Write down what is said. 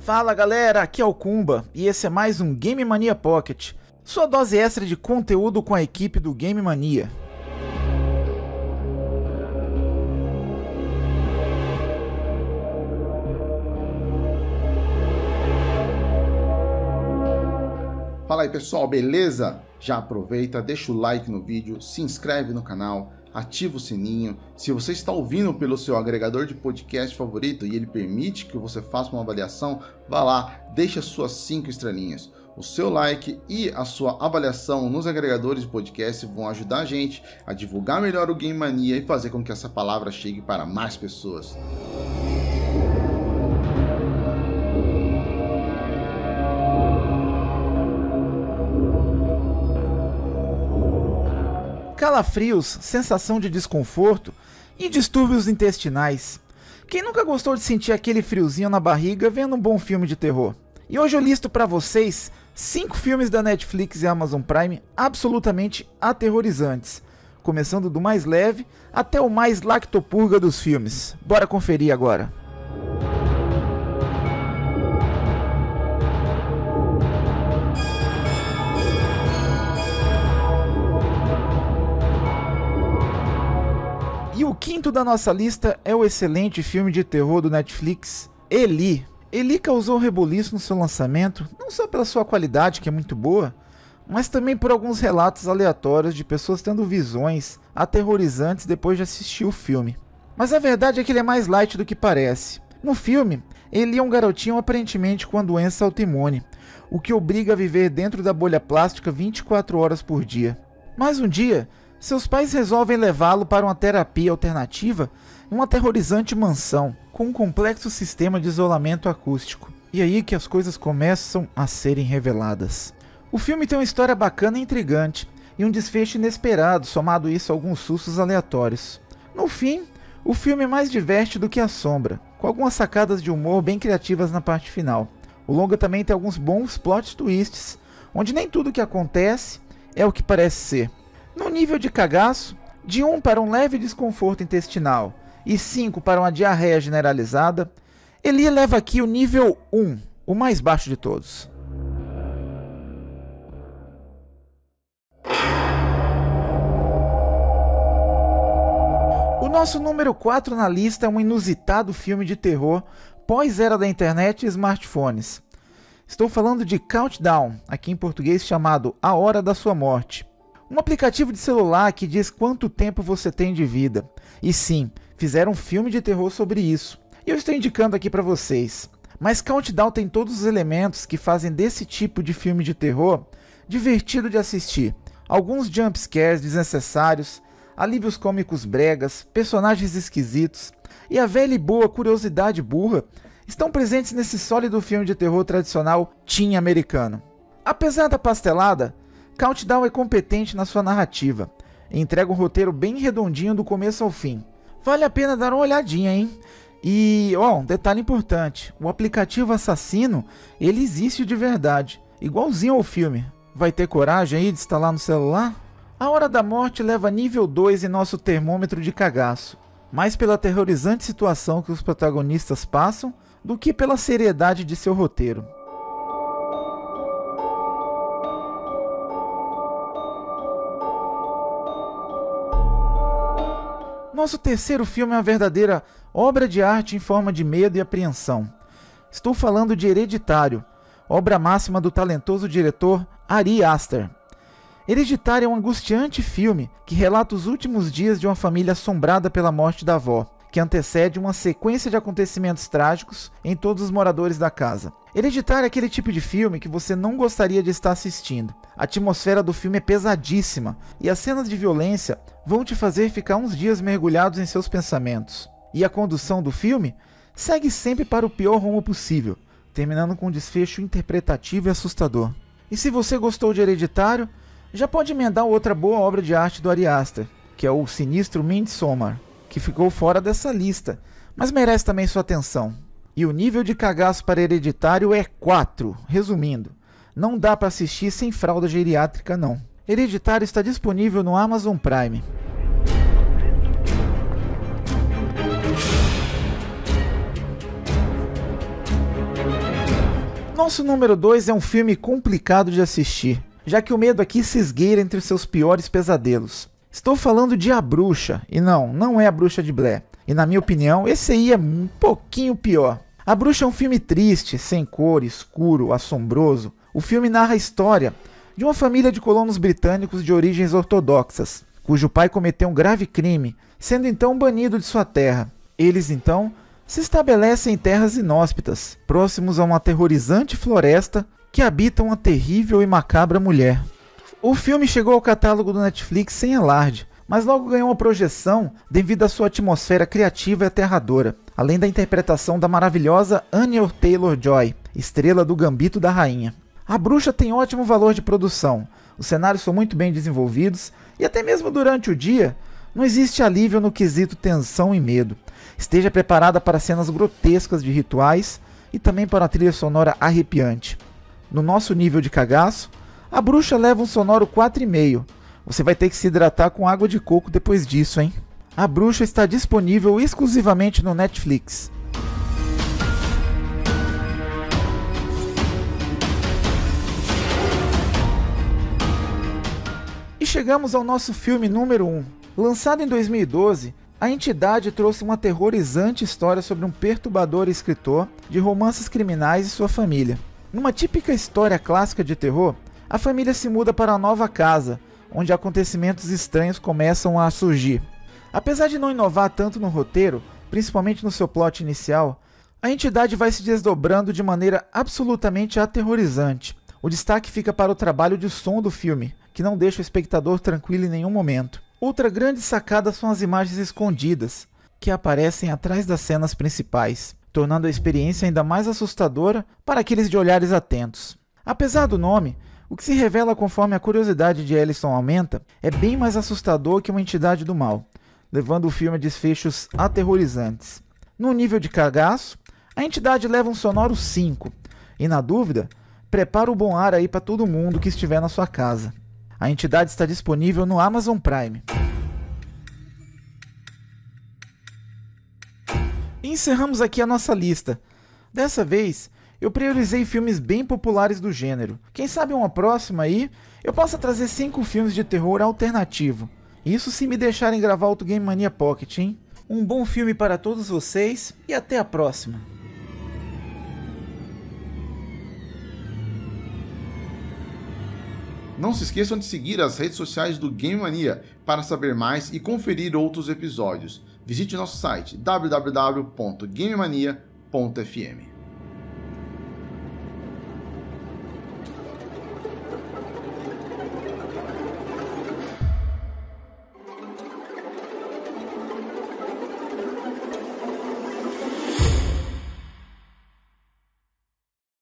Fala galera, aqui é o Kumba e esse é mais um Game Mania Pocket, sua dose extra de conteúdo com a equipe do Game Mania. Fala aí pessoal, beleza? Já aproveita, deixa o like no vídeo, se inscreve no canal, ativa o sininho. Se você está ouvindo pelo seu agregador de podcast favorito e ele permite que você faça uma avaliação, vá lá, deixa suas 5 estrelinhas. O seu like e a sua avaliação nos agregadores de podcast vão ajudar a gente a divulgar melhor o Game Mania e fazer com que essa palavra chegue para mais pessoas. Calafrios, sensação de desconforto e distúrbios intestinais. Quem nunca gostou de sentir aquele friozinho na barriga vendo um bom filme de terror? E hoje eu listo para vocês cinco filmes da Netflix e Amazon Prime absolutamente aterrorizantes, começando do mais leve até o mais lactopurga dos filmes. Bora conferir agora. E o quinto da nossa lista é o excelente filme de terror do Netflix, Eli. Eli causou reboliço no seu lançamento, não só pela sua qualidade, que é muito boa, mas também por alguns relatos aleatórios de pessoas tendo visões aterrorizantes depois de assistir o filme. Mas a verdade é que ele é mais light do que parece. No filme, Eli é um garotinho aparentemente com a doença autoimune, o que obriga a viver dentro da bolha plástica 24 horas por dia. Mas um dia, seus pais resolvem levá-lo para uma terapia alternativa em uma aterrorizante mansão com um complexo sistema de isolamento acústico. E aí que as coisas começam a serem reveladas. O filme tem uma história bacana e intrigante e um desfecho inesperado, somado isso a alguns sustos aleatórios. No fim, o filme mais diverte do que assombra, com algumas sacadas de humor bem criativas na parte final. O longa também tem alguns bons plot twists, onde nem tudo que acontece é o que parece ser. No nível de cagaço, de 1 para um leve desconforto intestinal e 5 para uma diarreia generalizada, ele leva aqui o nível 1, o mais baixo de todos. O nosso número 4 na lista é um inusitado filme de terror pós-era da internet e smartphones. Estou falando de Countdown, aqui em português chamado A Hora da Sua Morte. Um aplicativo de celular que diz quanto tempo você tem de vida. E sim, fizeram um filme de terror sobre isso. E eu estou indicando aqui para vocês. Mas Countdown tem todos os elementos que fazem desse tipo de filme de terror divertido de assistir. Alguns jumpscares desnecessários, alívios cômicos bregas, personagens esquisitos e a velha e boa curiosidade burra estão presentes nesse sólido filme de terror tradicional teen americano. Apesar da pastelada, Countdown é competente na sua narrativa. Entrega um roteiro bem redondinho do começo ao fim. Vale a pena dar uma olhadinha, hein? E, ó, um detalhe importante: o aplicativo assassino, ele existe de verdade, igualzinho ao filme. Vai ter coragem aí de instalar no celular? A Hora da Morte leva nível 2 em nosso termômetro de cagaço, mais pela aterrorizante situação que os protagonistas passam do que pela seriedade de seu roteiro. Nosso terceiro filme é uma verdadeira obra de arte em forma de medo e apreensão. Estou falando de Hereditário, obra máxima do talentoso diretor Ari Aster. Hereditário é um angustiante filme que relata os últimos dias de uma família assombrada pela morte da avó, que antecede uma sequência de acontecimentos trágicos em todos os moradores da casa. Hereditário é aquele tipo de filme que você não gostaria de estar assistindo. A atmosfera do filme é pesadíssima e as cenas de violência vão te fazer ficar uns dias mergulhados em seus pensamentos. E a condução do filme segue sempre para o pior rumo possível, terminando com um desfecho interpretativo e assustador. E se você gostou de Hereditário, já pode emendar outra boa obra de arte do Ari Aster, que é o sinistro Midsommar, que ficou fora dessa lista, mas merece também sua atenção. E o nível de cagaço para Hereditário é 4, resumindo. Não dá para assistir sem fralda geriátrica não. Hereditário está disponível no Amazon Prime. Nosso número 2 é um filme complicado de assistir, já que o medo aqui se esgueira entre seus piores pesadelos. Estou falando de A Bruxa, e não, não é A Bruxa de Blair. E na minha opinião, esse aí é um pouquinho pior. A Bruxa é um filme triste, sem cor, escuro, assombroso. O filme narra a história de uma família de colonos britânicos de origens ortodoxas, cujo pai cometeu um grave crime, sendo então banido de sua terra. Eles então se estabelecem em terras inóspitas, próximos a uma aterrorizante floresta que habita uma terrível e macabra mulher. O filme chegou ao catálogo do Netflix sem alarde, mas logo ganhou uma projeção devido à sua atmosfera criativa e aterradora, além da interpretação da maravilhosa Anya Taylor-Joy, estrela do Gambito da Rainha. A Bruxa tem ótimo valor de produção, os cenários são muito bem desenvolvidos e até mesmo durante o dia não existe alívio no quesito tensão e medo. Esteja preparada para cenas grotescas de rituais e também para a trilha sonora arrepiante. No nosso nível de cagaço, a bruxa leva um sonoro 4,5. Você vai ter que se hidratar com água de coco depois disso, hein? A bruxa está disponível exclusivamente no Netflix. Chegamos ao nosso filme número 1. Lançado em 2012, a entidade trouxe uma aterrorizante história sobre um perturbador escritor de romances criminais e sua família. Numa típica história clássica de terror, a família se muda para a nova casa, onde acontecimentos estranhos começam a surgir. Apesar de não inovar tanto no roteiro, principalmente no seu plot inicial, a entidade vai se desdobrando de maneira absolutamente aterrorizante. O destaque fica para o trabalho de som do filme, que não deixa o espectador tranquilo em nenhum momento. Outra grande sacada são as imagens escondidas, que aparecem atrás das cenas principais, tornando a experiência ainda mais assustadora para aqueles de olhares atentos. Apesar do nome, o que se revela conforme a curiosidade de Ellison aumenta é bem mais assustador que uma entidade do mal, levando o filme a desfechos aterrorizantes. No nível de cagaço, a entidade leva um sonoro 5, e na dúvida, prepara o bom ar aí para todo mundo que estiver na sua casa. A entidade está disponível no Amazon Prime. E encerramos aqui a nossa lista. Dessa vez, eu priorizei filmes bem populares do gênero. Quem sabe uma próxima aí eu possa trazer 5 filmes de terror alternativo. Isso se me deixarem gravar o Game Mania Pocket, hein? Um bom filme para todos vocês e até a próxima. Não se esqueçam de seguir as redes sociais do Game Mania para saber mais e conferir outros episódios. Visite nosso site www.gamemania.fm.